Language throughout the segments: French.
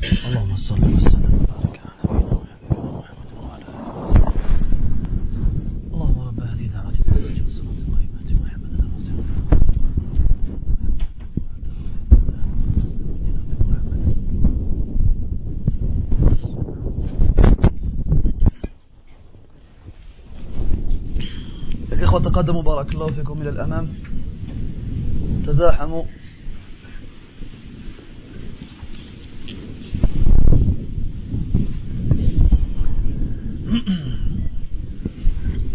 اللهم صل وسلم. وبارك على نبينا محمد وعلى آله اللهم رب هذه دعوة التابعة والصلاة القائمة محمد رسول الإخوة تقدموا بارك الله فيكم إلى الأمام. تزاحموا.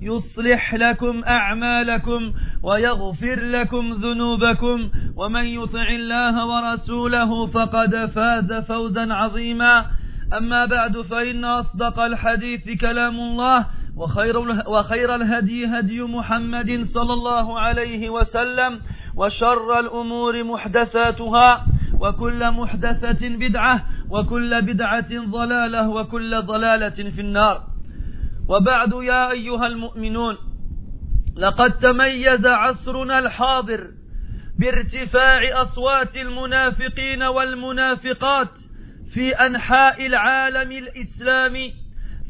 يصلح لكم أعمالكم ويغفر لكم ذنوبكم ومن يطع الله ورسوله فقد فاز فوزا عظيما. أما بعد فإن أصدق الحديث كلام الله وخير, وخير الهدي هدي محمد صلى الله عليه وسلم وشر الأمور محدثاتها وكل محدثة بدعة وكل بدعة ضلالة وكل ضلالة في النار. وبعد يا أيها المؤمنون لقد تميز عصرنا الحاضر بارتفاع أصوات المنافقين والمنافقات في أنحاء العالم الإسلامي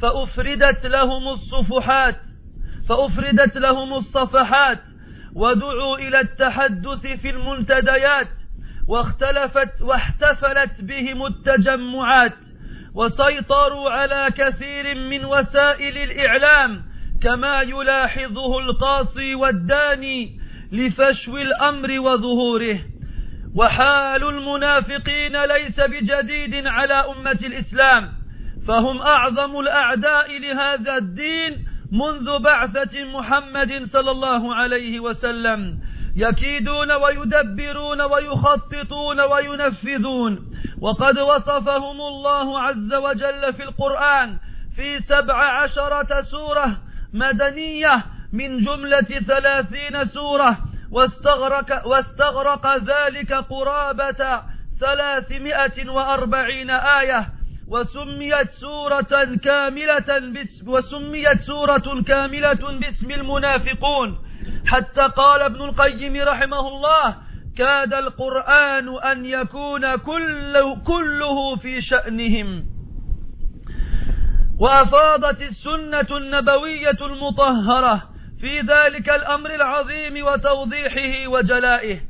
فأفردت لهم الصفحات فأفردت لهم الصفحات ودعوا إلى التحدث في المنتديات واختلفت واحتفلت بهم التجمعات. وسيطروا على كثير من وسائل الإعلام كما يلاحظه القاصي والداني لفشو الأمر وظهوره. وحال المنافقين ليس بجديد على أمة الإسلام فهم أعظم الأعداء لهذا الدين منذ بعثة محمد صلى الله عليه وسلم. يكيدون ويدبرون ويخططون وينفذون. وقد وصفهم الله عز وجل في القرآن في سبع عشرة سورة مدنية من جملة ثلاثين سورة واستغرق, واستغرق ذلك قرابة ثلاثمائة وأربعين آية وسميت سورة كاملة باسم وسميت سورة كاملة باسم المنافقون. حتى قال ابن القيم رحمه الله كاد القرآن أن يكون كل كله في شأنهم. وأفاضت السنة النبوية المطهرة في ذلك الأمر العظيم وتوضيحه وجلائه.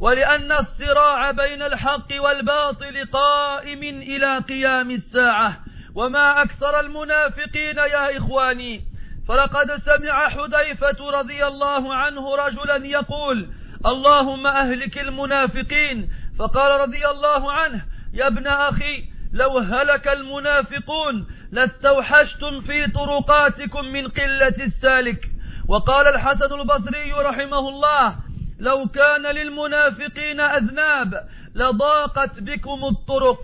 ولأن الصراع بين الحق والباطل قائم إلى قيام الساعة. وما أكثر المنافقين يا إخواني فلقد سمع حذيفة رضي الله عنه رجلا يقول اللهم أهلك المنافقين. فقال رضي الله عنه يا ابن أخي لو هلك المنافقون لاستوحشتم في طرقاتكم من قلة السالك. وقال الحسن البصري رحمه الله لو كان للمنافقين أذناب لضاقت بكم الطرق.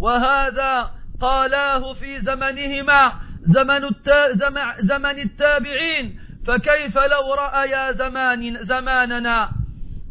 وهذا قالاه في زمنهما زمن, التا زمن التابعين. فكيف لو رأيا زمان زماننا؟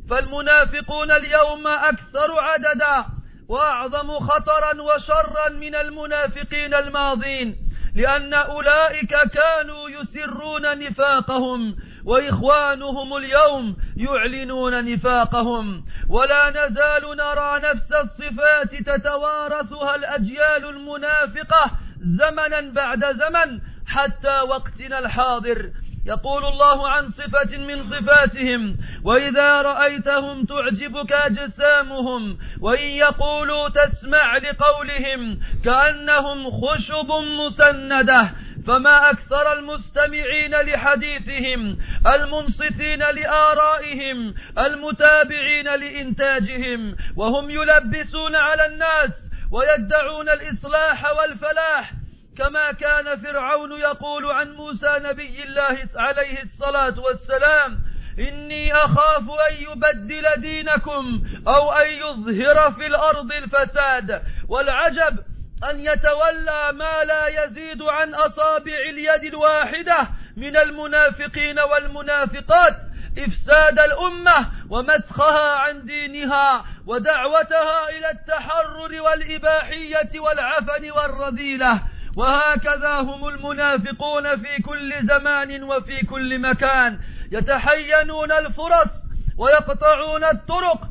فالمنافقون اليوم أكثر عددا وأعظم خطرا وشرا من المنافقين الماضين لأن أولئك كانوا يسرون نفاقهم وإخوانهم اليوم يعلنون نفاقهم. ولا نزال نرى نفس الصفات تتوارثها الأجيال المنافقة زمنا بعد زمن حتى وقتنا الحاضر. يقول الله عن صفة من صفاتهم وإذا رأيتهم تعجبك أجسامهم وإن يقولوا تسمع لقولهم كأنهم خشب مسندة فما أكثر المستمعين لحديثهم المنصتين لآرائهم المتابعين لإنتاجهم وهم يلبسون على الناس ويدعون الإصلاح والفلاح كما كان فرعون يقول عن موسى نبي الله عليه الصلاة والسلام إني أخاف أن يبدل دينكم أو أن يظهر في الأرض الفساد. والعجب أن يتولى ما لا يزيد عن أصابع اليد الواحدة من المنافقين والمنافقات إفساد الأمة ومسخها عن دينها ودعوتها إلى التحرر والإباحية والعفن والرذيلة. وهكذا هم المنافقون في كل زمان وفي كل مكان. يتحينون الفرص ويقطعون الطرق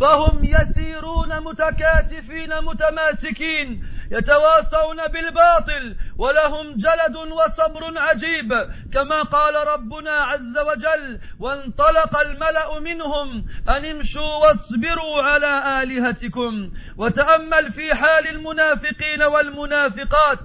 فهم يسيرون متكاتفين متماسكين. يتواصون بالباطل ولهم جلد وصبر عجيب كما قال ربنا عز وجل وانطلق الملأ منهم أن امشوا واصبروا على آلهتكم وتأمل في حال المنافقين والمنافقات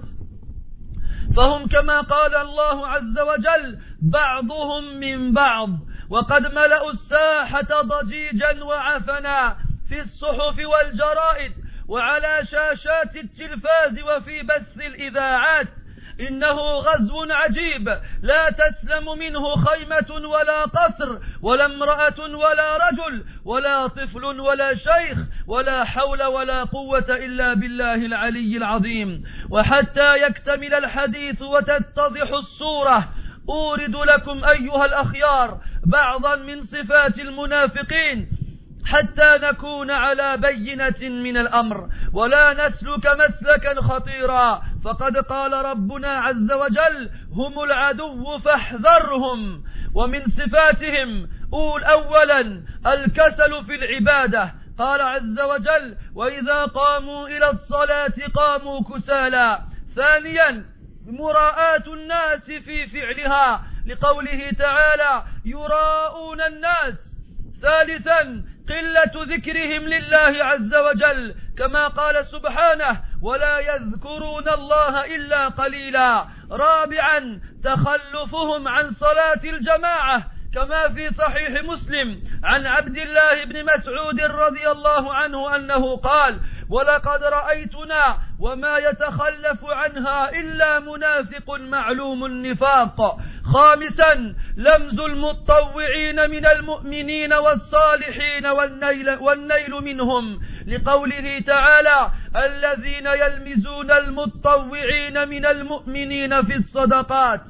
فهم كما قال الله عز وجل بعضهم من بعض وقد ملأوا الساحة ضجيجا وعفنا في الصحف والجرائد. وعلى شاشات التلفاز وفي بث الإذاعات إنه غزو عجيب لا تسلم منه خيمة ولا قصر ولا امرأة ولا رجل ولا طفل ولا شيخ ولا حول ولا قوة إلا بالله العلي العظيم. وحتى يكتمل الحديث وتتضح الصورة. أورد لكم أيها الأخيار بعضا من صفات المنافقين. حتى نكون على بينة من الأمر ولا نسلك مسلكا خطيرا. فقد قال ربنا عز وجل هم العدو فاحذرهم ومن صفاتهم أول أولا الكسل في العبادة. قال عز وجل وإذا قاموا إلى الصلاة قاموا كسالا. ثانيا مراءاة الناس في فعلها لقوله تعالى يراءون الناس. ثالثا قلة ذكرهم لله عز وجل كما قال سبحانه ولا يذكرون الله إلا قليلا رابعا تخلفهم عن صلاة الجماعة كما في صحيح مسلم عن عبد الله بن مسعود رضي الله عنه أنه قال ولقد رأيتنا وما يتخلف عنها إلا منافق معلوم النفاق خامسا لمز المتطوعين من المؤمنين والصالحين والنيل, والنيل منهم. لقوله تعالى الذين يلمزون المتطوعين من المؤمنين في الصدقات.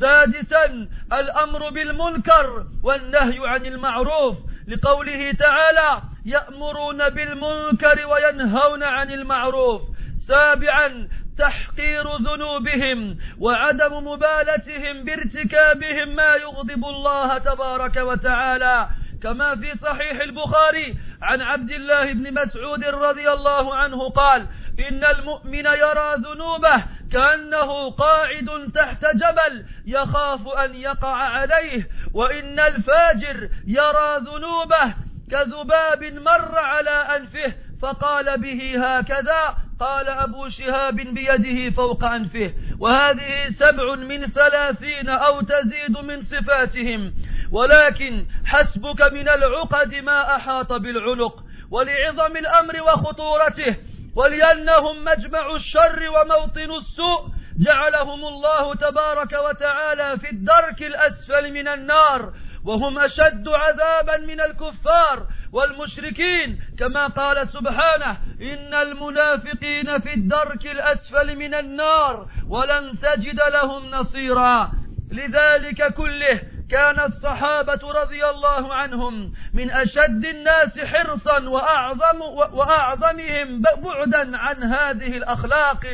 سادسا الأمر بالمنكر والنهي عن المعروف. لقوله تعالى يأمرون بالمنكر وينهون عن المعروف. سابعا تحقير ذنوبهم وعدم مبالتهم بارتكابهم ما يغضب الله تبارك وتعالى. كما في صحيح البخاري عن عبد الله بن مسعود رضي الله عنه قال إن المؤمن يرى ذنوبه كأنه قاعد تحت جبل يخاف أن يقع عليه وإن الفاجر يرى ذنوبه كذباب مر على أنفه فقال به هكذا قال أبو شهاب بيده فوق أنفه وهذه سبع من ثلاثين أو تزيد من صفاتهم ولكن حسبك من العقد ما أحاط بالعنق ولعظم الأمر وخطورته ولأنهم مجمع الشر وموطن السوء جعلهم الله تبارك وتعالى في الدرك الأسفل من النار وهم أشد عذابا من الكفار والمشركين كما قال سبحانه إن المنافقين في الدرك الأسفل من النار ولن تجد لهم نصيرا. لذلك كله كان الصحابة رضي الله عنهم من أشد الناس حرصا وأعظم وأعظمهم بعدا عن هذه الأخلاق.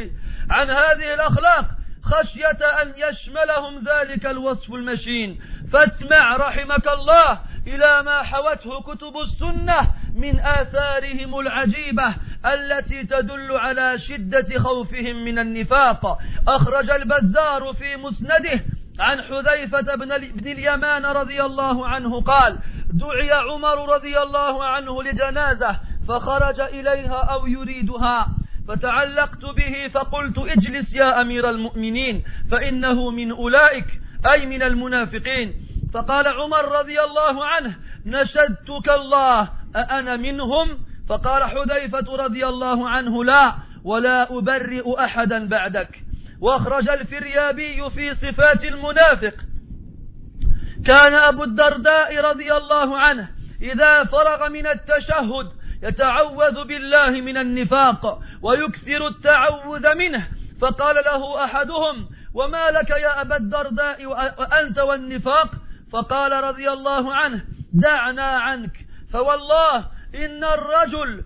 عن هذه الأخلاق. خشية أن يشملهم ذلك الوصف المشين. فاسمع رحمك الله. إلى ما حوته كتب السنة من آثارهم العجيبة التي تدل على شدة خوفهم من النفاق. أخرج البزار في مسنده عن حذيفة بن اليمان رضي الله عنه قال دعي عمر رضي الله عنه لجنازة فخرج إليها أو يريدها. فتعلقت به فقلت اجلس يا أمير المؤمنين فإنه من أولئك أي من المنافقين. فقال عمر رضي الله عنه نشدتك الله أأنا منهم؟ فقال حذيفة رضي الله عنه لا ولا أبرئ أحدا بعدك. وأخرج الفريابي في صفات المنافق. كان أبو الدرداء رضي الله عنه إذا فرغ من التشهد يتعوذ بالله من النفاق ويكثر التعوذ منه. فقال له أحدهم وما لك يا أبا الدرداء وأنت والنفاق؟ فقال رضي الله عنه دعنا عنك فوالله إن الرجل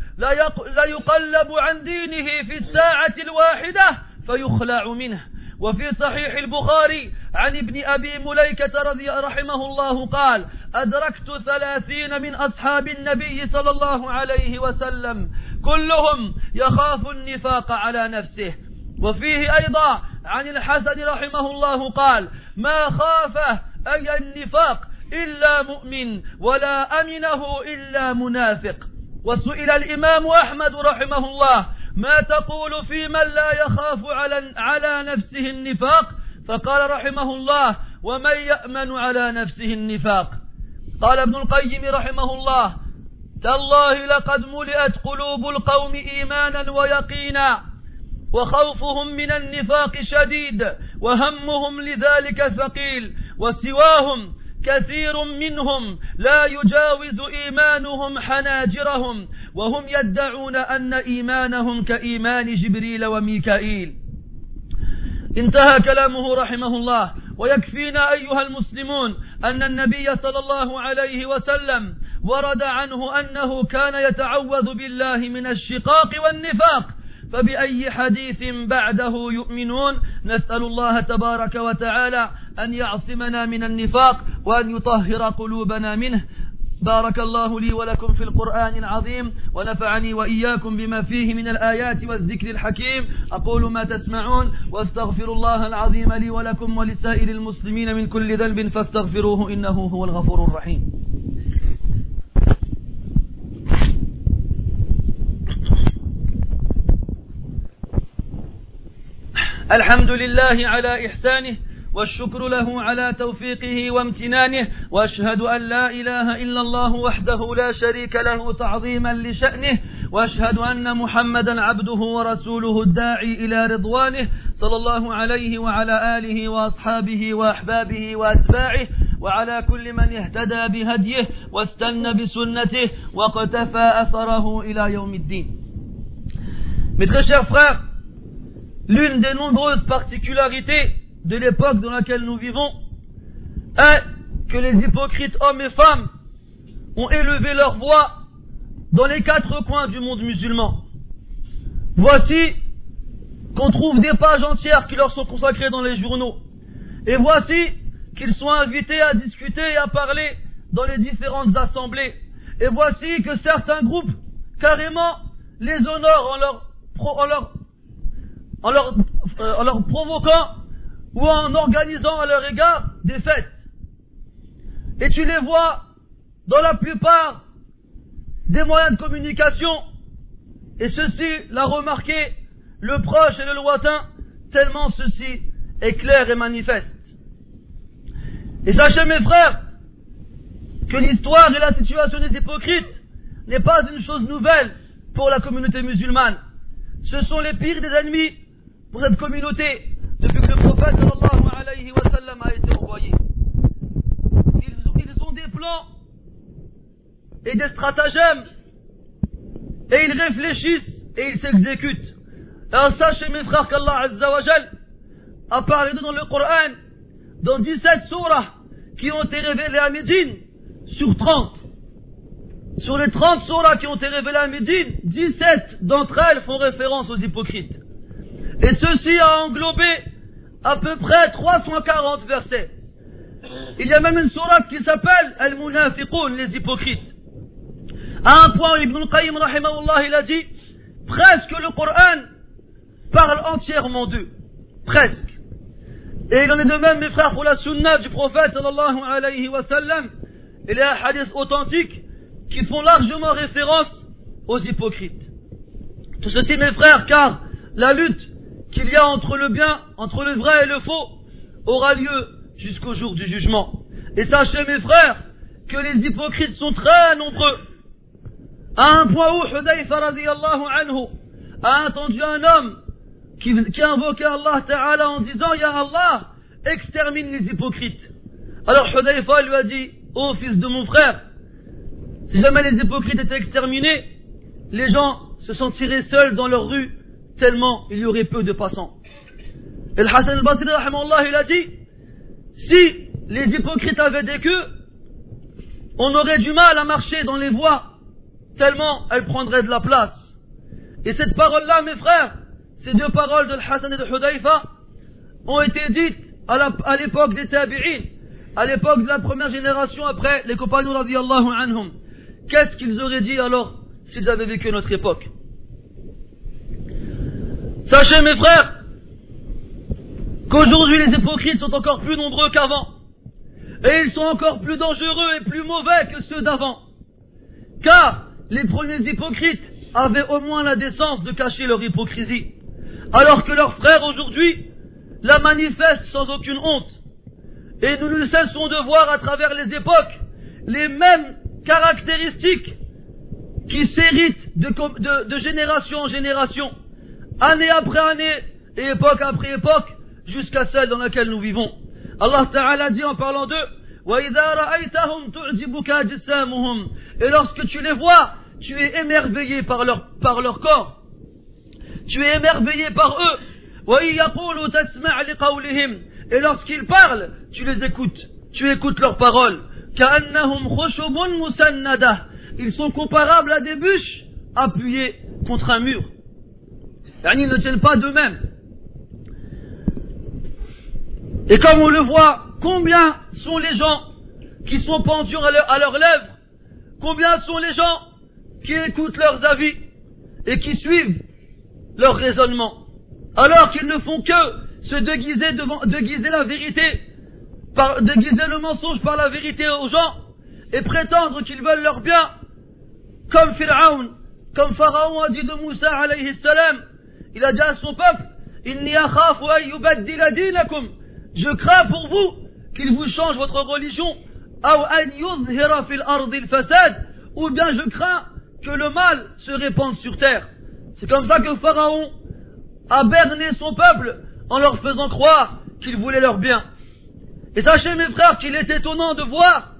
ليقلب عن دينه في الساعة الواحدة فيخلع منه. وفي صحيح البخاري عن ابن أبي مليكة رضي رحمه الله قال أدركت ثلاثين من أصحاب النبي صلى الله عليه وسلم كلهم يخاف النفاق على نفسه. وفيه أيضا عن الحسن رحمه الله قال ما خافه أي النفاق إلا مؤمن ولا أمنه إلا منافق. وسئل الإمام أحمد رحمه الله ما تقول في من لا يخاف على, على نفسه النفاق؟ فقال رحمه الله ومن يأمن على نفسه النفاق؟ قال ابن القيم رحمه الله تالله لقد ملئت قلوب القوم إيمانا ويقينا وخوفهم من النفاق شديد وهمهم لذلك ثقيل. وسواهم كثير منهم لا يجاوز إيمانهم حناجرهم وهم يدعون أن إيمانهم كإيمان جبريل وميكائيل. انتهى كلامه رحمه الله. ويكفينا أيها المسلمون أن النبي صلى الله عليه وسلم ورد عنه أنه كان يتعوذ بالله من الشقاق والنفاق. فبأي حديث بعده يؤمنون؟ نسأل الله تبارك وتعالى أن يعصمنا من النفاق وأن يطهر قلوبنا منه. بارك الله لي ولكم في القرآن العظيم ونفعني وإياكم بما فيه من الآيات والذكر الحكيم. أقول ما تسمعون واستغفر الله العظيم لي ولكم ولسائر المسلمين من كل ذنب فاستغفروه إنه هو الغفور الرحيم. الحمد لله على إحسانه والشكر له على توفيقه وامتنانه وأشهد أن لا إله إلا الله وحده لا شريك له تعظيما لشأنه وأشهد أن محمدا عبده ورسوله الداعي إلى رضوانه صلى الله عليه وعلى آله وأصحابه وأحبابه وأتباعه وعلى كل من اهتدى بهديه واستنى بسنته واقتفى أثره إلى يوم الدين. Mes très chers frères, l'une des nombreuses particularités de l'époque dans laquelle nous vivons est que les hypocrites hommes et femmes ont élevé leur voix dans les quatre coins du monde musulman. Voici qu'on trouve des pages entières qui leur sont consacrées dans les journaux. Et voici qu'ils sont invités à discuter et à parler dans les différentes assemblées. Et voici que certains groupes, carrément, les honorent en leur, euh, en leur provoquant ou en organisant à leur égard des fêtes. Et tu les vois dans la plupart des moyens de communication, et ceci l'a remarqué le proche et le lointain, tellement ceci est clair et manifeste. Et sachez mes frères, que l'histoire et la situation des hypocrites n'est pas une chose nouvelle pour la communauté musulmane. Ce sont les pires des ennemis pour cette communauté depuis que le prophète sallallahu alayhi wa sallam a été envoyé. Ils, ils ont des plans et des stratagèmes et ils réfléchissent et ils s'exécutent. Alors sachez mes frères qu'Allah Azza wa Jal a parlé dans le Coran dans 17 surahs qui ont été révélées à Médine sur 30. Sur les 30 surahs qui ont été révélées à Médine, 17 d'entre elles font référence aux hypocrites. Et ceci a englobé à peu près 340 versets. Il y a même une sourate qui s'appelle Al-Munafiqun, les hypocrites. À un point, Ibn al-Qayyim, il a dit, presque le Coran parle entièrement d'eux. Presque. Et il en est de même, mes frères, pour la sunna du prophète sallallahu alayhi wa sallam. Il y a un hadith authentique qui font largement référence aux hypocrites. Tout ceci, mes frères, car la lutte qu'il y a entre le bien, entre le vrai et le faux, aura lieu jusqu'au jour du jugement. Et sachez, mes frères, que les hypocrites sont très nombreux. À un point où Hudayfa anhu a entendu un homme qui, invoquait Allah Ta'ala en disant Ya Allah, extermine les hypocrites. Alors Hudayfa lui a dit Ô fils de mon frère, si jamais les hypocrites étaient exterminés, les gens se sentiraient seuls dans leur rue, tellement il y aurait peu de passants. Et le Hassan al-Basri, il a dit Si les hypocrites avaient des queues, on aurait du mal à marcher dans les voies, tellement elles prendraient de la place. Et cette parole-là, mes frères, ces deux paroles de Hassan et de Hudayfa, ont été dites à l'époque des tabi'in, à l'époque de la première génération après les compagnons radiallahu anhum. Qu'est-ce qu'ils auraient dit alors s'ils avaient vécu notre époque? Sachez mes frères qu'aujourd'hui les hypocrites sont encore plus nombreux qu'avant. Et ils sont encore plus dangereux et plus mauvais que ceux d'avant. Car les premiers hypocrites avaient au moins la décence de cacher leur hypocrisie. Alors que leurs frères aujourd'hui la manifestent sans aucune honte. Et nous ne cessons de voir à travers les époques les mêmes caractéristiques qui s'héritent de, de génération en génération, année après année et époque après époque, jusqu'à celle dans laquelle nous vivons. Allah Ta'ala dit en parlant d'eux, et lorsque tu les vois, tu es émerveillé par leur, par leur corps. Tu es émerveillé par eux. Et lorsqu'ils parlent, tu les écoutes. Tu écoutes leurs paroles. Ils sont comparables à des bûches appuyées contre un mur. Ils ne tiennent pas d'eux-mêmes. Et comme on le voit, combien sont les gens qui sont pendus à, leurs lèvres? Combien sont les gens qui écoutent leurs avis et qui suivent leur raisonnement? Alors qu'ils ne font que se déguiser, devant, déguiser la vérité, déguiser le mensonge par la vérité aux gens et prétendre qu'ils veulent leur bien, comme Pharaon, comme Pharaon a dit de Moussa alayhi salam, il a dit à son peuple, je crains pour vous qu'il vous change votre religion, ou bien je crains que le mal se répande sur terre. C'est comme ça que Pharaon a berné son peuple en leur faisant croire qu'il voulait leur bien. Et sachez mes frères qu'il est étonnant de voir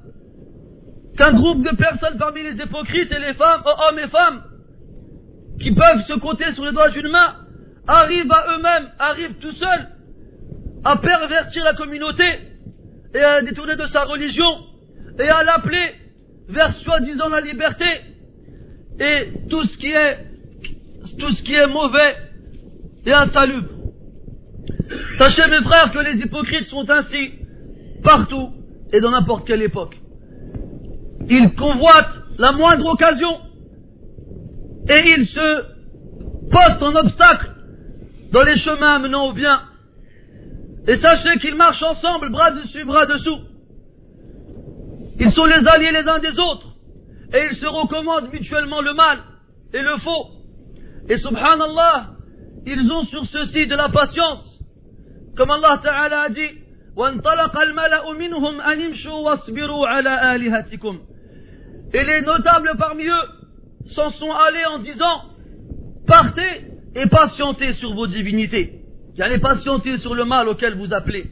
qu'un groupe de personnes parmi les hypocrites et les femmes, oh, hommes et femmes, qui peuvent se compter sur les doigts d'une main, arrivent à eux-mêmes, arrivent tout seuls à pervertir la communauté et à détourner de sa religion et à l'appeler vers soi-disant la liberté et tout ce qui est tout ce qui est mauvais et insalubre. Sachez mes frères que les hypocrites sont ainsi partout et dans n'importe quelle époque. Ils convoitent la moindre occasion et ils se postent en obstacle dans les chemins menant au bien. Et sachez qu'ils marchent ensemble, bras dessus, bras dessous. Ils sont les alliés les uns des autres. Et ils se recommandent mutuellement le mal et le faux. Et subhanallah, ils ont sur ceci de la patience. Comme Allah Ta'ala a dit, Et les notables parmi eux s'en sont allés en disant, partez et patientez sur vos divinités. Allez patienter sur le mal auquel vous appelez.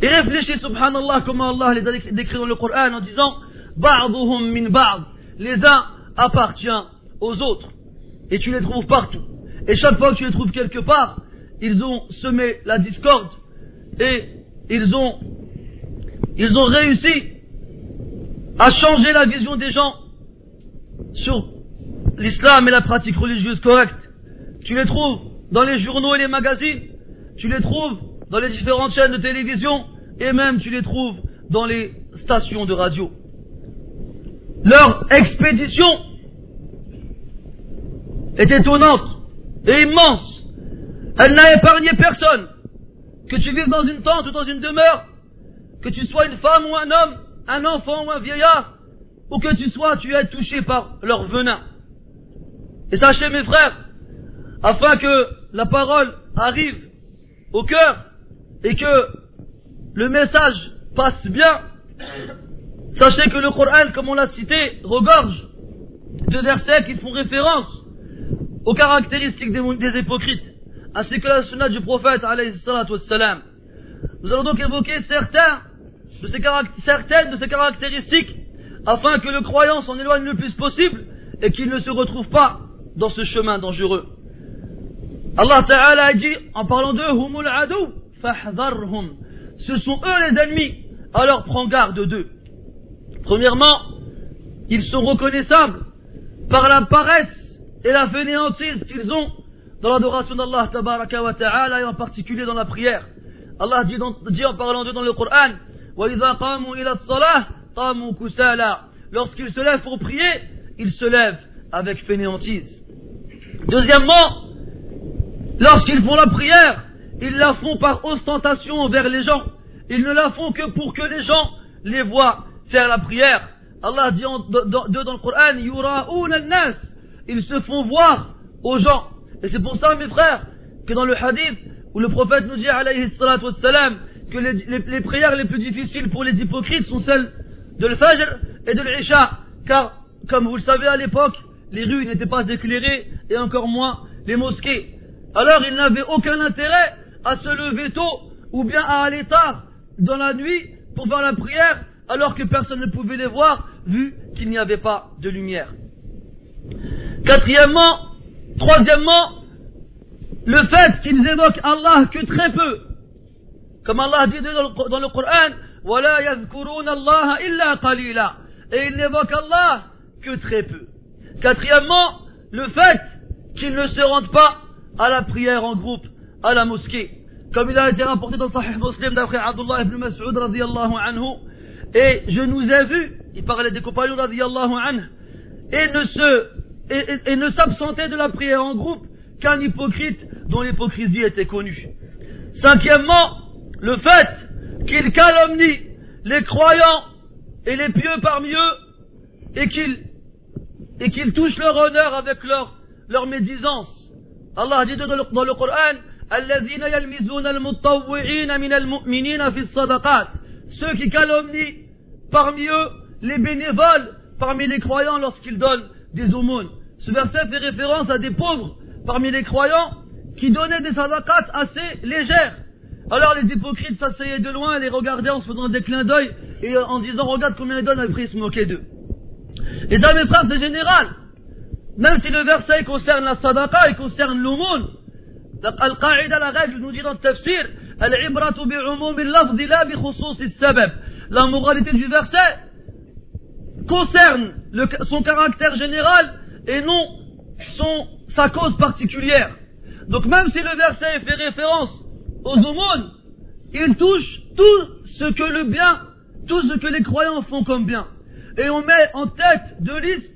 Et réfléchissez, subhanallah, comment Allah les a décrit dans le Coran en disant Ba'duhum min ba'd. Les uns appartiennent aux autres. Et tu les trouves partout. Et chaque fois que tu les trouves quelque part, ils ont semé la discorde et ils ont, ils ont réussi à changer la vision des gens sur l'islam et la pratique religieuse correcte. Tu les trouves dans les journaux et les magazines, tu les trouves dans les différentes chaînes de télévision et même tu les trouves dans les stations de radio. Leur expédition est étonnante et immense. Elle n'a épargné personne. que tu vives dans une tente ou dans une demeure, que tu sois une femme ou un homme, un enfant ou un vieillard, ou que tu sois, tu es touché par leur venin. Et sachez mes frères, afin que la parole arrive au cœur et que le message passe bien, sachez que le Coran, comme on l'a cité, regorge de versets qui font référence aux caractéristiques des, hypocrites, ainsi que la sunna du prophète, wassalam. Nous allons donc évoquer certains certaines de ces caractéristiques afin que le croyant s'en éloigne le plus possible et qu'il ne se retrouve pas dans ce chemin dangereux. Allah Ta'ala a dit, en parlant d'eux, humul adou, fahdharhum. Ce sont eux les ennemis, alors prends garde d'eux. Premièrement, ils sont reconnaissables par la paresse et la fainéantise qu'ils ont dans l'adoration d'Allah Ta'ala et en particulier dans la prière. Allah dit, dit en parlant d'eux dans le Coran, Lorsqu'ils se lèvent pour prier, ils se lèvent avec fainéantise. Deuxièmement, lorsqu'ils font la prière, ils la font par ostentation envers les gens. Ils ne la font que pour que les gens les voient faire la prière. Allah dit dans, le Coran, Ils se font voir aux gens. Et c'est pour ça, mes frères, que dans le hadith, où le prophète nous dit, alayhi wassalam, que les, prières les plus difficiles pour les hypocrites sont celles de l'Fajr et de l'Isha. Car, comme vous le savez à l'époque, les rues n'étaient pas éclairées et encore moins les mosquées. Alors ils n'avaient aucun intérêt à se lever tôt ou bien à aller tard dans la nuit pour faire la prière alors que personne ne pouvait les voir vu qu'il n'y avait pas de lumière. Quatrièmement, troisièmement, le fait qu'ils évoquent Allah que très peu. Comme Allah dit dans le Coran, Et ils n'évoquent Allah que très peu. Quatrièmement, le fait qu'ils ne se rendent pas à la prière en groupe, à la mosquée. Comme il a été rapporté dans Sahih Muslim d'après Abdullah ibn Mas'ud radiallahu anhu. Et je nous ai vus, il parlait des compagnons radiallahu anhu, et ne se, et, ne s'absentait de la prière en groupe qu'un hypocrite dont l'hypocrisie était connue. Cinquièmement, le fait qu'ils calomnient les croyants et les pieux parmi eux et qu'ils et touchent leur honneur avec leur, leur médisance. Allah dit dans le, dans le Coran ceux qui calomnient parmi eux les bénévoles parmi les croyants lorsqu'ils donnent des aumônes. Ce verset fait référence à des pauvres parmi les croyants qui donnaient des sadaqat assez légères. Alors les hypocrites s'asseyaient de loin les regardaient en se faisant des clins d'œil et en disant regarde combien ils donnent, après ils se moquaient d'eux. Ça mes frères c'est général. Même si le verset concerne la sadaqa, il concerne l'aumône. Al-Qa'ida, la règle nous dit dans le tafsir, la moralité du verset concerne son caractère général et non son, sa cause particulière. Donc même si le verset fait référence aux aumônes, il touche tout ce que le bien, tout ce que les croyants font comme bien. Et on met en tête de liste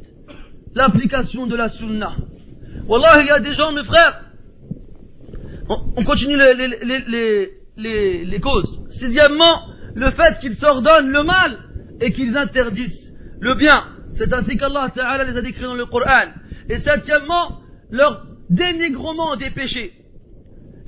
l'application de la sunna. Wallah, il y a des gens, mes frères, on, continue les, les, les, causes. Sixièmement, le fait qu'ils s'ordonnent le mal et qu'ils interdisent le bien. C'est ainsi qu'Allah Ta'ala les a décrits dans le Coran. Et septièmement, leur dénigrement des péchés.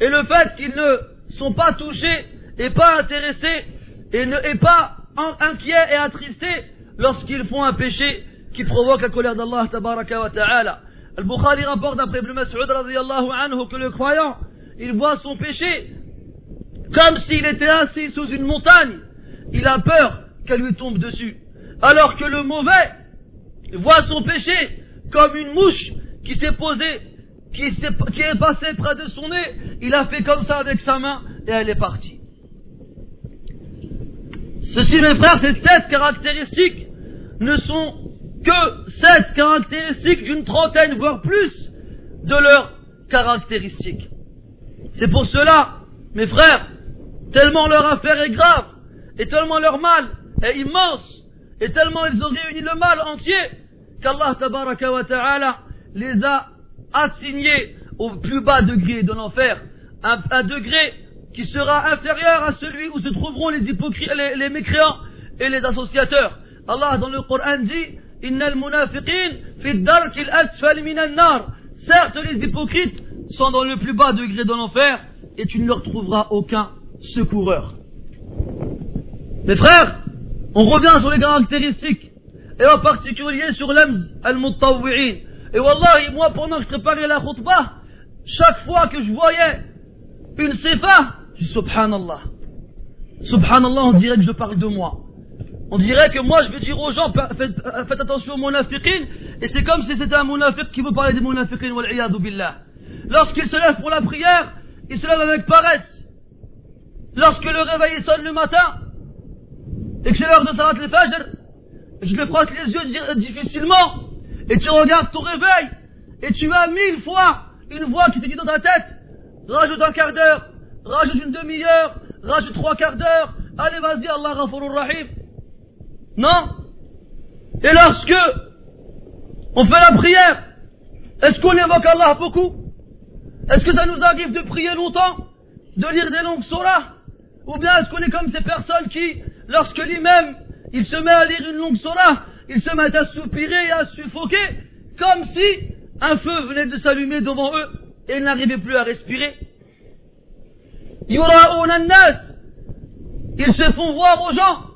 Et le fait qu'ils ne sont pas touchés et pas intéressés et, ne, et pas inquiets et attristés lorsqu'ils font un péché qui provoque la colère d'Allah tabaraka wa ta'ala. Al-Bukhari rapporte d'après Ibn Mas'ud radiallahu anhu que le croyant, il voit son péché comme s'il était assis sous une montagne. Il a peur qu'elle lui tombe dessus. Alors que le mauvais voit son péché comme une mouche qui s'est posée, qui, est, qui est passée près de son nez. Il a fait comme ça avec sa main et elle est partie. Ceci, mes frères, ces sept caractéristiques ne sont que sept caractéristiques d'une trentaine, voire plus, de leurs caractéristiques. C'est pour cela, mes frères, tellement leur affaire est grave, et tellement leur mal est immense, et tellement ils ont réuni le mal entier, qu'Allah tabaraka wa ta'ala les a assignés au plus bas degré de l'enfer, un, degré qui sera inférieur à celui où se trouveront les hypocrites, les, les mécréants et les associateurs. Allah dans le Coran dit Certes, les hypocrites sont dans le plus bas degré de l'enfer et tu ne leur trouveras aucun secoureur. Mes frères, on revient sur les caractéristiques et en particulier sur l'amz al-muttawwi'in. Et wallahi, moi pendant que je préparais la khutbah, chaque fois que je voyais une sifa, je dis subhanallah. Subhanallah, on dirait que je parle de moi. On dirait que moi je vais dire aux gens, faites, attention aux munafiqin, et c'est comme si c'était un munafiq qui veut parler des munafiqin, billah. Lorsqu'il se lève pour la prière, il se lève avec paresse. Lorsque le réveil sonne le matin, et que c'est l'heure de Salat al-Fajr, je me frotte les yeux difficilement, et tu regardes ton réveil, et tu as mille fois une voix qui te dit dans ta tête, rajoute un quart d'heure, rajoute une demi-heure, rajoute trois quarts d'heure, allez vas-y, Allah Rahim. Non. Et lorsque on fait la prière, est-ce qu'on évoque Allah beaucoup? Est-ce que ça nous arrive de prier longtemps De lire des longues surahs Ou bien est-ce qu'on est comme ces personnes qui, lorsque lui-même, il se met à lire une longue surah, il se met à soupirer et à suffoquer, comme si un feu venait de s'allumer devant eux et ils n'arrivaient plus à respirer? Ils se font voir aux gens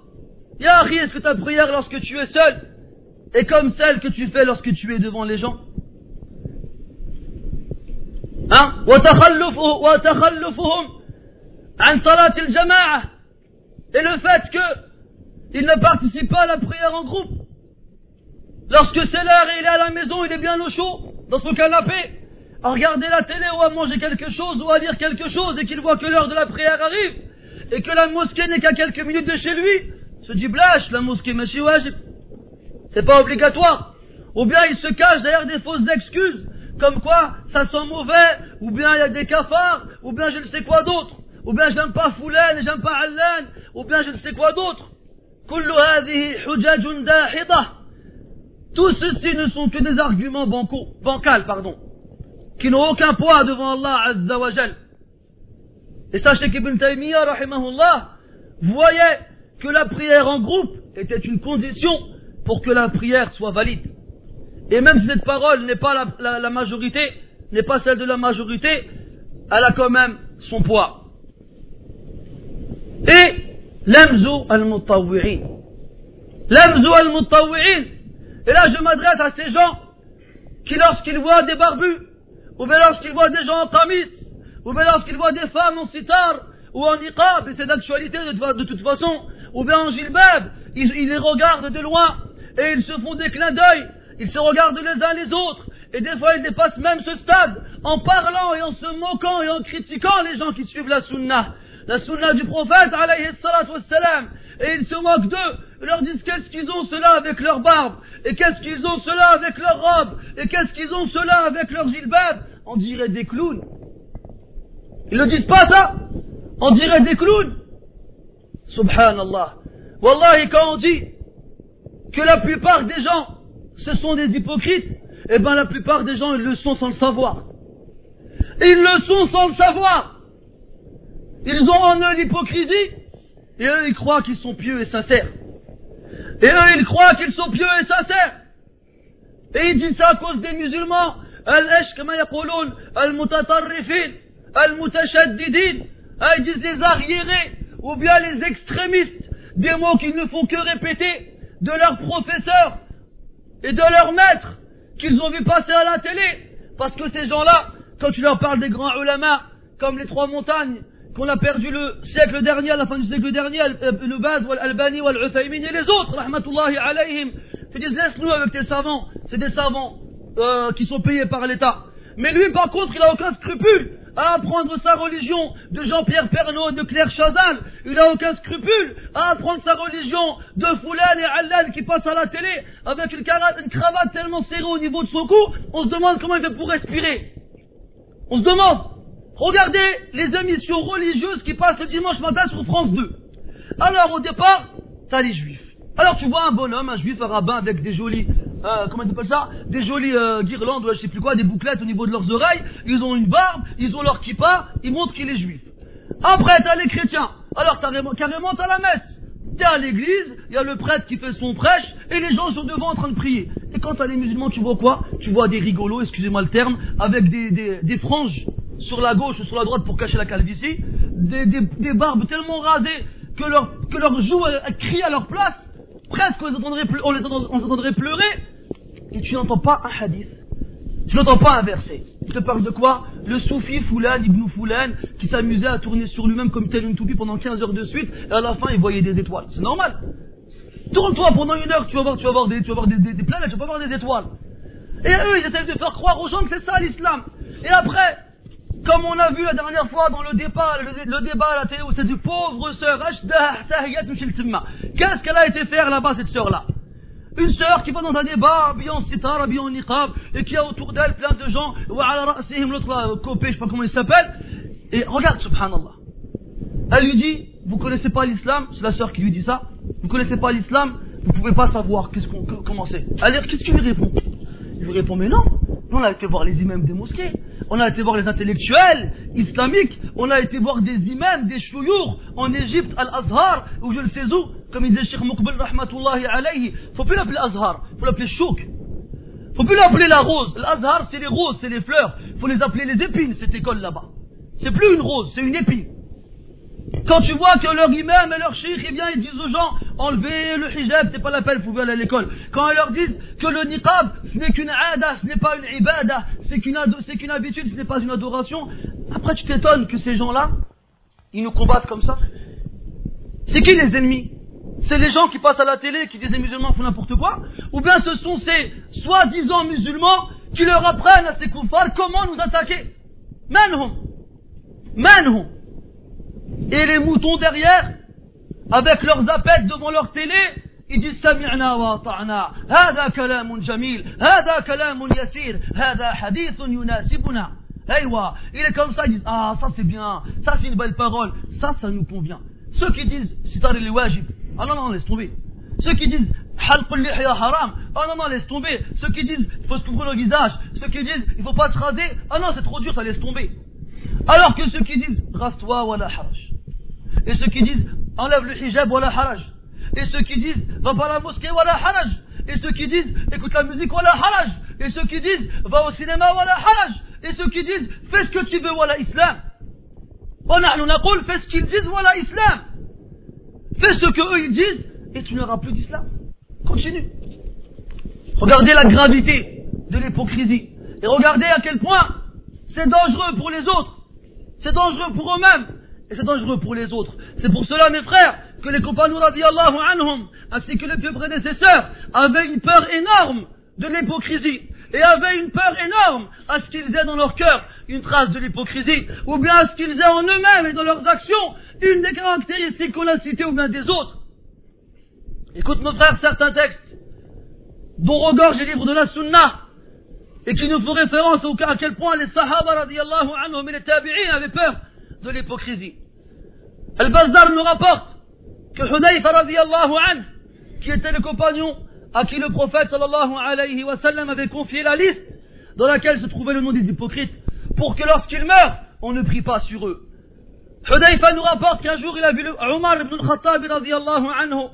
Yahri, est-ce que ta prière lorsque tu es seul est comme celle que tu fais lorsque tu es devant les gens? Hein? Et le fait qu'ils ne participent pas à la prière en groupe. Lorsque c'est l'heure et il est à la maison, il est bien au chaud, dans son canapé, à regarder la télé ou à manger quelque chose ou à lire quelque chose et qu'il voit que l'heure de la prière arrive et que la mosquée n'est qu'à quelques minutes de chez lui, se dit blash, la mosquée machi C'est pas obligatoire. Ou bien il se cache derrière des fausses excuses, comme quoi ça sent mauvais, ou bien il y a des cafards, ou bien je ne sais quoi d'autre, ou bien j'aime pas Foulen, j'aime pas Allan, ou bien je ne sais quoi d'autre. Tous ceci ne sont que des arguments bancaux, bancals, pardon, qui n'ont aucun poids devant Allah Azza Et sachez qu'Ibn Taymiyyah, rahimahullah, voyait que la prière en groupe était une condition pour que la prière soit valide. Et même si cette parole n'est pas la, majorité, n'est pas celle de la majorité, elle a quand même son poids. Et l'amzu al-mutawwi'in. L'amzu al-mutawwi'in. Et là je m'adresse à ces gens qui lorsqu'ils voient des barbus, ou bien lorsqu'ils voient des gens en tamis, ou bien lorsqu'ils voient des femmes en sitar, ou en niqab, et c'est d'actualité de toute façon, ou bien en gilbab, ils, les regardent de loin et ils se font des clins d'œil, ils se regardent les uns les autres et des fois ils dépassent même ce stade en parlant et en se moquant et en critiquant les gens qui suivent la sunna, la sunna du prophète alayhi wassalam, et ils se moquent d'eux, ils leur disent qu'est-ce qu'ils ont cela avec leur barbe, et qu'est-ce qu'ils ont cela avec leur robe, et qu'est-ce qu'ils ont cela avec leur gilbab, on dirait des clowns. Ils ne disent pas ça? On dirait des clowns Subhanallah. Wallahi, quand on dit que la plupart des gens, ce sont des hypocrites, eh bien la plupart des gens, ils le sont sans le savoir. Ils le sont sans le savoir. Ils ont en eux l'hypocrisie, et eux, ils croient qu'ils sont pieux et sincères. Et eux, ils croient qu'ils sont pieux et sincères. Et ils disent ça à cause des musulmans. Al-Esh, comme al-Mutatarrifin, al-Mutashaddidin. Ah, ils disent arriérés ou bien les extrémistes, des mots qu'ils ne font que répéter de leurs professeurs et de leurs maîtres qu'ils ont vu passer à la télé. Parce que ces gens-là, quand tu leur parles des grands ulama, comme les trois montagnes, qu'on a perdu le siècle dernier, à la fin du siècle dernier, le Baz, l'Albani, l'Uthaymin et les autres, rahmatullahi alayhim, tu dis laisse-nous avec tes savants, c'est des savants euh, qui sont payés par l'État. Mais lui, par contre, il n'a aucun scrupule à apprendre sa religion de Jean-Pierre Pernaud et de Claire Chazal. Il n'a aucun scrupule à apprendre sa religion de Foulane et Allan qui passe à la télé avec une, cravate tellement serrée au niveau de son cou. On se demande comment il fait pour respirer. On se demande. Regardez les émissions religieuses qui passent le dimanche matin sur France 2. Alors au départ, t'as les juifs. Alors tu vois un bonhomme, un juif, un avec des jolis euh, comment ils appellent ça Des jolies euh, guirlandes ou je sais plus quoi, des bouclettes au niveau de leurs oreilles. Ils ont une barbe, ils ont leur kippa, ils montrent qu'il est juif. Après, t'as les chrétiens. Alors, carrément, carrément, t'as la messe. T'es à l'église, il y a le prêtre qui fait son prêche, et les gens sont devant en train de prier. Et quand t'as les musulmans, tu vois quoi Tu vois des rigolos, excusez-moi le terme, avec des, des, franges sur la gauche ou sur la droite pour cacher la calvitie, des, des, barbes tellement rasées que leurs que leur joues crient à leur place, presque on les entendrait, pleurer, et tu n'entends pas un hadith, tu n'entends pas un verset. Il te parle de quoi? Le soufi Foulan, Ibn Foulan, qui s'amusait à tourner sur lui-même comme tel une toupie pendant 15 heures de suite, et à la fin il voyait des étoiles. C'est normal. Tourne-toi pendant une heure, tu vas voir, tu vas voir des, tu vas voir des, des, planètes, tu vas voir des étoiles. Et eux, ils essayent de faire croire aux gens que c'est ça l'islam. Et après, comme on a vu la dernière fois dans le débat, le, débat à la télé où c'est du pauvre sœur, qu'est-ce qu'elle a été faire là-bas, cette sœur-là? Une sœur qui va dans un débat, habillée en sitar, habillée en niqab, et qui a autour d'elle plein de gens, ou l'autre là, copé, je sais pas comment il s'appelle, et regarde, subhanallah. Elle lui dit, vous connaissez pas l'islam, c'est la sœur qui lui dit ça, vous connaissez pas l'islam, vous pouvez pas savoir qu'est-ce qu'on, comment c'est. Alors, qu'est-ce qu'il lui répond? Il lui répond, mais non, on a été voir les imams des mosquées, on a été voir les intellectuels islamiques, on a été voir des imams, des chouyours en Égypte, Al-Azhar, ou je ne sais où, comme il disait Cheikh Muqbil Rahmatullahi alayhi, faut plus l'appeler Azhar, faut l'appeler Chouk. Faut plus l'appeler la rose. L'Azhar, c'est les roses, c'est les fleurs. Faut les appeler les épines, cette école là-bas. C'est plus une rose, c'est une épine. Quand tu vois que leur imam et leur cheikh, eh bien, ils disent aux gens, enlevez le hijab, c'est pas la peine, vous pouvez aller à l'école. Quand ils leur disent que le niqab, ce n'est qu'une ada, ce n'est pas une ibada, c'est qu'une, c'est qu'une habitude, ce n'est pas une adoration, après tu t'étonnes que ces gens-là, ils nous combattent comme ça. C'est qui les ennemis? C'est les gens qui passent à la télé qui disent les musulmans font n'importe quoi? Ou bien ce sont ces soi-disant musulmans qui leur apprennent à ces koufars comment nous attaquer? Manhum. Manhum et les moutons derrière, avec leurs appels devant leur télé, ils disent سمعنا وأطعنا هذا كلام جميل هذا كلام يسير هذا حديث يناسبنا أيوة il est comme ça ils disent ah ça c'est bien ça c'est une belle parole ça ça nous convient ceux qui disent sitar les wajib ah non non laisse tomber ceux qui disent halq al haram ah non non laisse tomber ceux qui disent il faut se couvrir le visage ceux qui disent il faut pas se raser ah non c'est trop dur ça laisse tomber alors que ceux qui disent rase-toi wala haraj et ceux qui disent enlève le hijab wala haraj et ceux qui disent va pas à la mosquée wala haraj et ceux qui disent écoute la musique wala haraj et ceux qui disent va au cinéma wala haraj et ceux qui disent fais ce que tu veux wala islam ونحن نقول fais ce qu'ils disent voilà islam fais ce que eux ils disent et tu n'auras plus d'islam continue regardez la gravité de l'hypocrisie et regardez à quel point c'est dangereux pour les autres c'est dangereux pour eux-mêmes et c'est dangereux pour les autres. C'est pour cela, mes frères, que les compagnons radiallahu anhum, ainsi que les plus prédécesseurs, avaient une peur énorme de l'hypocrisie. Et avaient une peur énorme à ce qu'ils aient dans leur cœur une trace de l'hypocrisie, ou bien à ce qu'ils aient en eux-mêmes et dans leurs actions une des caractéristiques qu'on a citées ou bien des autres. Écoute, mes frères, certains textes dont regorge les livres de la Sunna, et qui nous font référence au à quel point les Sahaba radiallahu anhum et les Tabi'in avaient peur de l'hypocrisie. Al-Bazdar nous rapporte que Hudayfa radiallahu anhu, qui était le compagnon à qui le prophète sallallahu alayhi wa sallam avait confié la liste dans laquelle se trouvait le nom des hypocrites, pour que lorsqu'ils meurent, on ne prie pas sur eux. Hudayfa nous rapporte qu'un jour il a vu le Omar ibn al-Khattab radiallahu anhu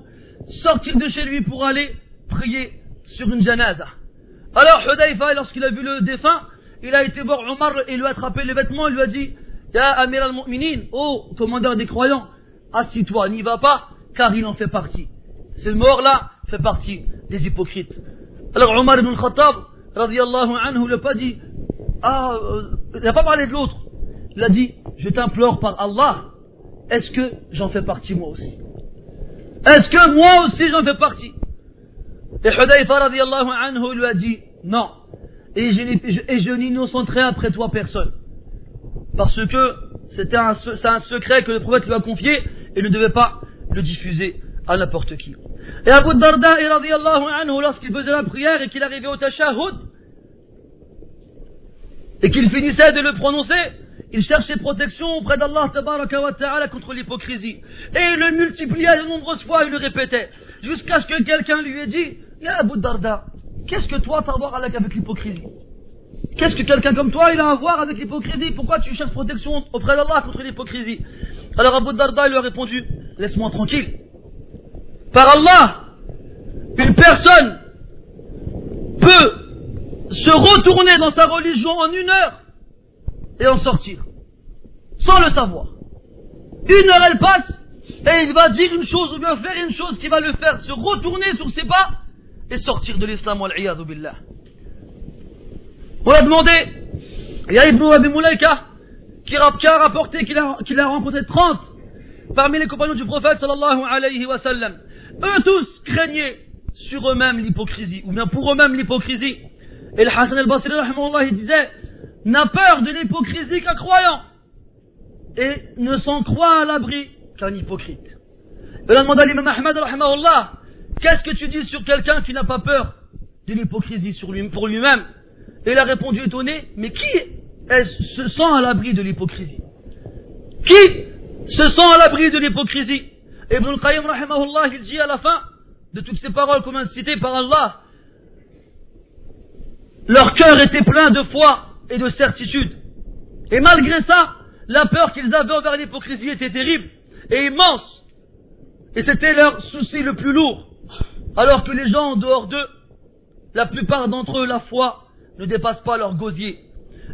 sortir de chez lui pour aller prier sur une janaza. Alors Hudayfa, lorsqu'il a vu le défunt, il a été voir Omar et lui a attrapé les vêtements et lui a dit Ya Amir al-Mu'minin, ô commandeur des croyants, assis-toi, n'y va pas, car il en fait partie. Ce mort-là fait partie des hypocrites. Alors Omar ibn al-Khattab, radiallahu anhu, l'a pas dit, ah, euh, il n'a pas parlé de l'autre. Il a dit, je t'implore par Allah, est-ce que j'en fais partie moi aussi? Est-ce que moi aussi j'en fais partie? Et Hudayfa radiallahu anhu lui a dit, non, et je n'innocenterai après toi personne parce que c'était un, secret que le prophète lui a confié et ne devait pas le diffuser à n'importe qui. Et Abu Darda, lorsqu'il faisait la prière et qu'il arrivait au tashahhud, et qu'il finissait de le prononcer, il cherchait protection auprès d'Allah ta'ala contre l'hypocrisie. Et il le multipliait de nombreuses fois, il le répétait, jusqu'à ce que quelqu'un lui ait dit, Ya Abu Darda, qu'est-ce que toi t'as à voir avec l'hypocrisie Qu'est-ce que quelqu'un comme toi, il a à voir avec l'hypocrisie Pourquoi tu cherches protection auprès d'Allah contre l'hypocrisie Alors Abu Darda lui a répondu, laisse-moi tranquille. Par Allah, une personne peut se retourner dans sa religion en une heure et en sortir, sans le savoir. Une heure elle passe, et il va dire une chose ou bien faire une chose qui va le faire se retourner sur ses pas et sortir de l'islam billah. On a demandé, il y a Ibn Abi qui a rapporté qu'il a, rencontré 30 parmi les compagnons du prophète sallallahu alayhi wa sallam. Eux tous craignaient sur eux-mêmes l'hypocrisie, ou bien pour eux-mêmes l'hypocrisie. Et le Hassan al-Basri, il disait, n'a peur de l'hypocrisie qu'un croyant, et ne s'en croit à l'abri qu'un hypocrite. Et a demandé à l'imam Ahmad, qu'est-ce que tu dis sur quelqu'un qui n'a pas peur de l'hypocrisie sur lui, pour lui-même Et il a répondu étonné, mais qui se sent à l'abri de l'hypocrisie Qui se sent à l'abri de l'hypocrisie Ibn al-Qayyim, il dit à la fin de toutes ces paroles comme incitées par Allah, leur cœur était plein de foi et de certitude. Et malgré ça, la peur qu'ils avaient envers l'hypocrisie était terrible et immense. Et c'était leur souci le plus lourd. Alors que les gens en dehors d'eux, la plupart d'entre eux, la foi ne dépasse pas leur gosier.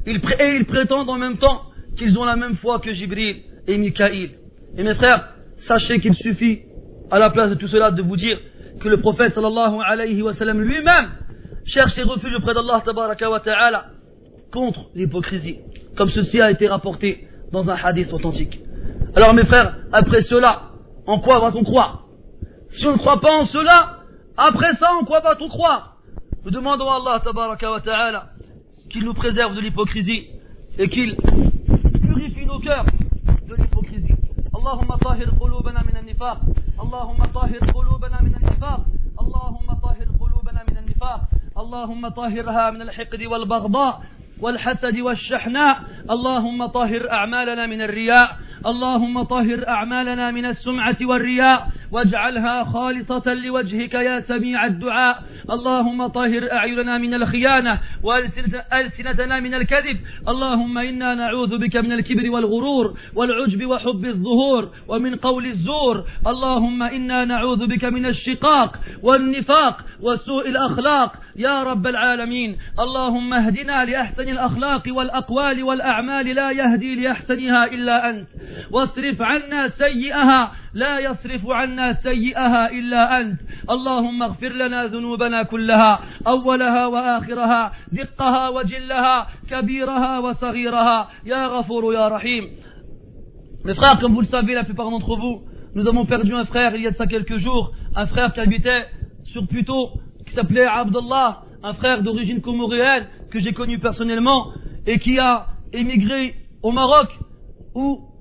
et ils prétendent en même temps qu'ils ont la même foi que Jibril et Mikaïl. Et mes frères, sachez qu'il suffit, à la place de tout cela, de vous dire que le prophète sallallahu alayhi wa sallam lui-même cherche ses refuges auprès d'Allah wa ta'ala contre l'hypocrisie. Comme ceci a été rapporté dans un hadith authentique. Alors mes frères, après cela, en quoi va-t-on croire? Si on ne croit pas en cela, après ça, en quoi va-t-on croire Nous demandons à Allah tabaraka wa ta'ala qu'il nous préserve de l'hypocrisie et qu'il purifie nos cœurs de l'hypocrisie. Allahumma tahir qulubana min al-nifaq. Allahumma tahir qulubana min al-nifaq. Allahumma tahir qulubana min al-nifaq. Allahumma tahirha min al-hiqd wal-baghdha. والحسد والشحناء اللهم طهر أعمالنا من الرياء اللهم طهر أعمالنا من السمعة والرياء واجعلها خالصة لوجهك يا سميع الدعاء. اللهم طهر أعيننا من الخيانة وألسنتنا من الكذب. اللهم إنا نعوذ بك من الكبر والغرور والعجب وحب الظهور ومن قول الزور. اللهم إنا نعوذ بك من الشقاق والنفاق وسوء الأخلاق. يا رب العالمين اللهم اهدنا لأحسن الأخلاق والأقوال والأعمال لا يهدي لأحسنها إلا أنت. واصرف عنا سيئها لا يصرف عنا سيئها إلا أنت اللهم اغفر لنا ذنوبنا كلها أولها وآخرها دقها وجلها كبيرها وصغيرها يا غفور يا رحيم Mes frères, comme vous le savez, la plupart d'entre vous, nous avons perdu un frère il y a de ça quelques jours, un frère qui habitait sur Puto, qui s'appelait Abdullah, un frère d'origine comoréenne que j'ai connu personnellement et qui a émigré au Maroc où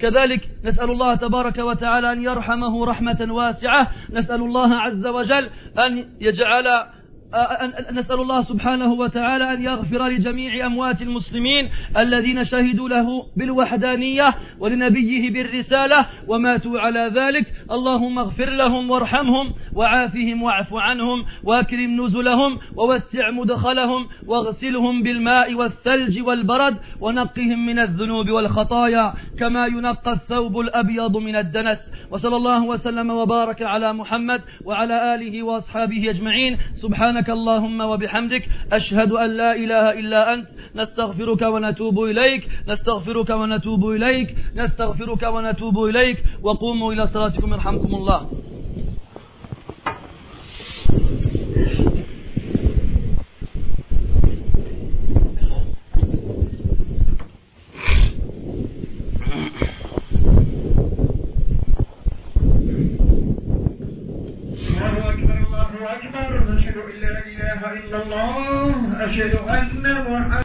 كذلك نسأل الله تبارك وتعالى أن يرحمه رحمة واسعة. نسأل الله عز وجل أن يجعل نسأل الله سبحانه وتعالى أن يغفر لجميع أموات المسلمين الذين شهدوا له بالوحدانية ولنبيه بالرسالة وماتوا على ذلك. اللهم اغفر لهم وارحمهم وعافهم واعف عنهم واكرم نزلهم ووسع مدخلهم واغسلهم بالماء والثلج والبرد ونقهم من الذنوب والخطايا كما ينقى الثوب الأبيض من الدنس. وصلى الله وسلم وبارك على محمد وعلى آله وأصحابه أجمعين. سبحانه سبحانك اللهم وبحمدك أشهد أن لا إله إلا أنت نستغفرك ونتوب إليك نستغفرك ونتوب إليك نستغفرك ونتوب إليك وقوموا إلى صلاتكم يرحمكم الله. أشهد أن محمد